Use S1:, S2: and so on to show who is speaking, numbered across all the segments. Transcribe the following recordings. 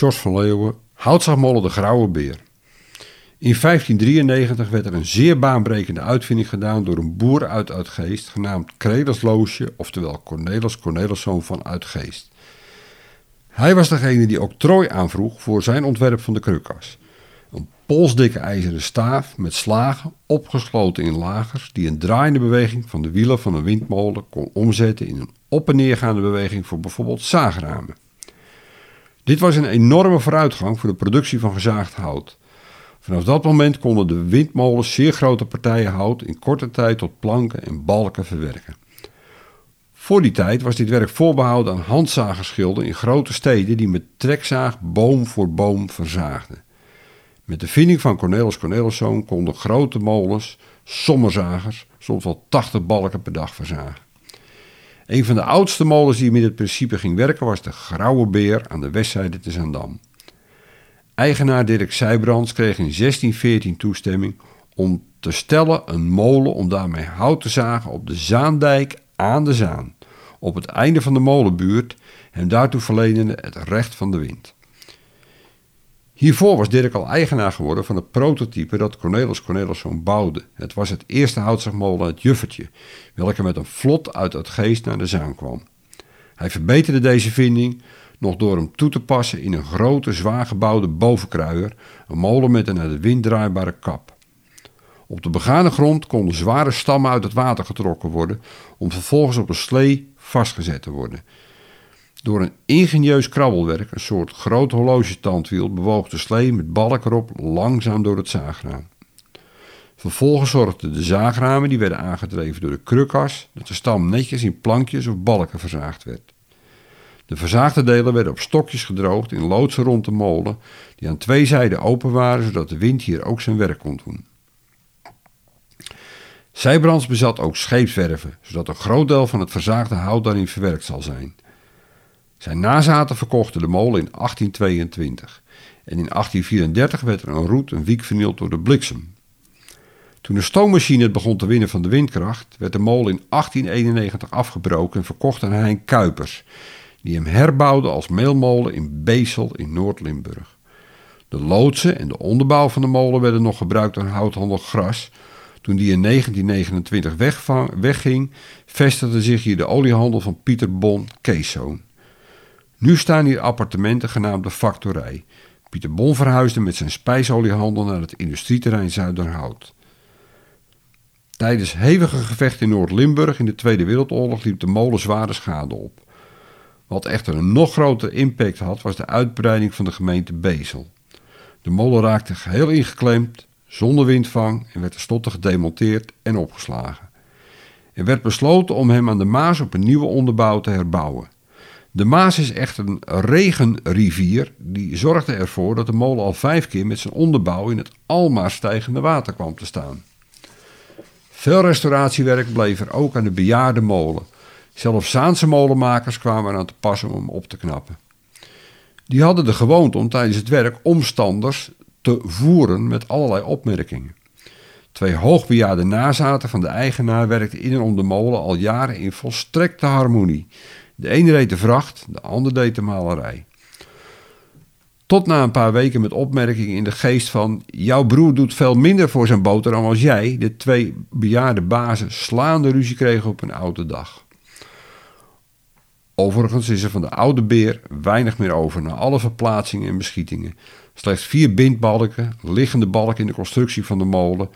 S1: Sjors van Leeuwen, houtzaagmolen de Grauwe Beer. In 1593 werd er een zeer baanbrekende uitvinding gedaan door een boer uit Uitgeest, genaamd Credas Loosje, oftewel Cornelis Corneliszoon van Uitgeest. Hij was degene die octrooi aanvroeg voor zijn ontwerp van de krukas. Een polsdikke ijzeren staaf met slagen opgesloten in lagers die een draaiende beweging van de wielen van een windmolen kon omzetten in een op- en neergaande beweging voor bijvoorbeeld zaagramen. Dit was een enorme vooruitgang voor de productie van gezaagd hout. Vanaf dat moment konden de windmolens zeer grote partijen hout in korte tijd tot planken en balken verwerken. Voor die tijd was dit werk voorbehouden aan handzagerschilden in grote steden die met trekzaag boom voor boom verzaagden. Met de vinding van Cornelis Corneliszoon konden grote molens, sommerzagers, soms wel 80 balken per dag verzagen. Een van de oudste molens die met dit principe ging werken was de Grauwe Beer aan de westzijde te Zandam. Eigenaar Dirk Seybrands kreeg in 1614 toestemming om te stellen een molen om daarmee hout te zagen op de Zaandijk aan de Zaan, op het einde van de molenbuurt, en daartoe verlenende het recht van de wind. Hiervoor was Dirk al eigenaar geworden van het prototype dat Cornelis Corneliszoon bouwde. Het was het eerste houtzaagmolen uit Juffertje, welke met een vlot uit het geest naar de Zaan kwam. Hij verbeterde deze vinding nog door hem toe te passen in een grote, zwaar gebouwde bovenkruier, een molen met een naar de wind draaibare kap. Op de begane grond konden zware stammen uit het water getrokken worden, om vervolgens op een slee vastgezet te worden. Door een ingenieus krabbelwerk, een soort groot horlogetandwiel, bewoog de slee met balk erop langzaam door het zaagraam. Vervolgens zorgden de zaagramen, die werden aangedreven door de krukas, dat de stam netjes in plankjes of balken verzaagd werd. De verzaagde delen werden op stokjes gedroogd in loodsen rond de molen, die aan twee zijden open waren, zodat de wind hier ook zijn werk kon doen. Zijbrands bezat ook scheepswerven, zodat een groot deel van het verzaagde hout daarin verwerkt zal zijn. Zijn nazaten verkochten de molen in 1822 en in 1834 werd er een roet een wiek vernield door de bliksem. Toen de stoommachine het begon te winnen van de windkracht, werd de molen in 1891 afgebroken en verkocht aan Hein Kuipers, die hem herbouwde als meelmolen in Beesel in Noord-Limburg. De loodsen en de onderbouw van de molen werden nog gebruikt door houthandel Gras. Toen die in 1929 wegging, vestigde zich hier de oliehandel van Pieter Bon Keeszoon. Nu staan hier appartementen genaamd de Factorij. Pieter Bon verhuisde met zijn spijsoliehandel naar het industrieterrein Zuiderhout. Tijdens hevige gevechten in Noord-Limburg in de Tweede Wereldoorlog liep de molen zware schade op. Wat echter een nog grotere impact had, was de uitbreiding van de gemeente Bezel. De molen raakte geheel ingeklemd, zonder windvang en werd tenslotte gedemonteerd en opgeslagen. Er werd besloten om hem aan de Maas op een nieuwe onderbouw te herbouwen. De Maas is echter een regenrivier die zorgde ervoor dat de molen al vijf keer met zijn onderbouw in het almaar stijgende water kwam te staan. Veel restauratiewerk bleef er ook aan de bejaarde molen. Zelfs Zaanse molenmakers kwamen eraan te passen om hem op te knappen. Die hadden de gewoonte om tijdens het werk omstanders te voeren met allerlei opmerkingen. Twee hoogbejaarde nazaten van de eigenaar werkten in en om de molen al jaren in volstrekte harmonie. De ene deed de vracht, de ander deed de malerij. Tot na een paar weken met opmerkingen in de geest van... jouw broer doet veel minder voor zijn boterham als jij... de twee bejaarde bazen slaande ruzie kregen op een oude dag. Overigens is er van de oude beer weinig meer over... na alle verplaatsingen en beschietingen. Slechts vier bindbalken, liggende balken in de constructie van de molen...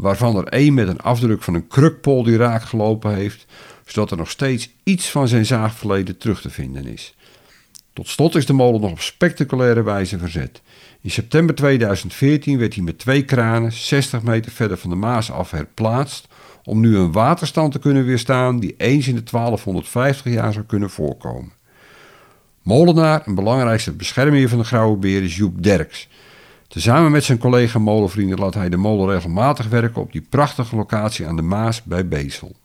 S1: waarvan er één met een afdruk van een krukpol die raak gelopen heeft... zodat er nog steeds iets van zijn zaagverleden terug te vinden is... Tot slot is de molen nog op spectaculaire wijze verzet. In september 2014 werd hij met twee kranen 60 meter verder van de Maas af herplaatst om nu een waterstand te kunnen weerstaan die eens in de 1250 jaar zou kunnen voorkomen. Molenaar en belangrijkste beschermer van de grauwe beer is Joep Derks. Tezamen met zijn collega molenvrienden laat hij de molen regelmatig werken op die prachtige locatie aan de Maas bij Beesel.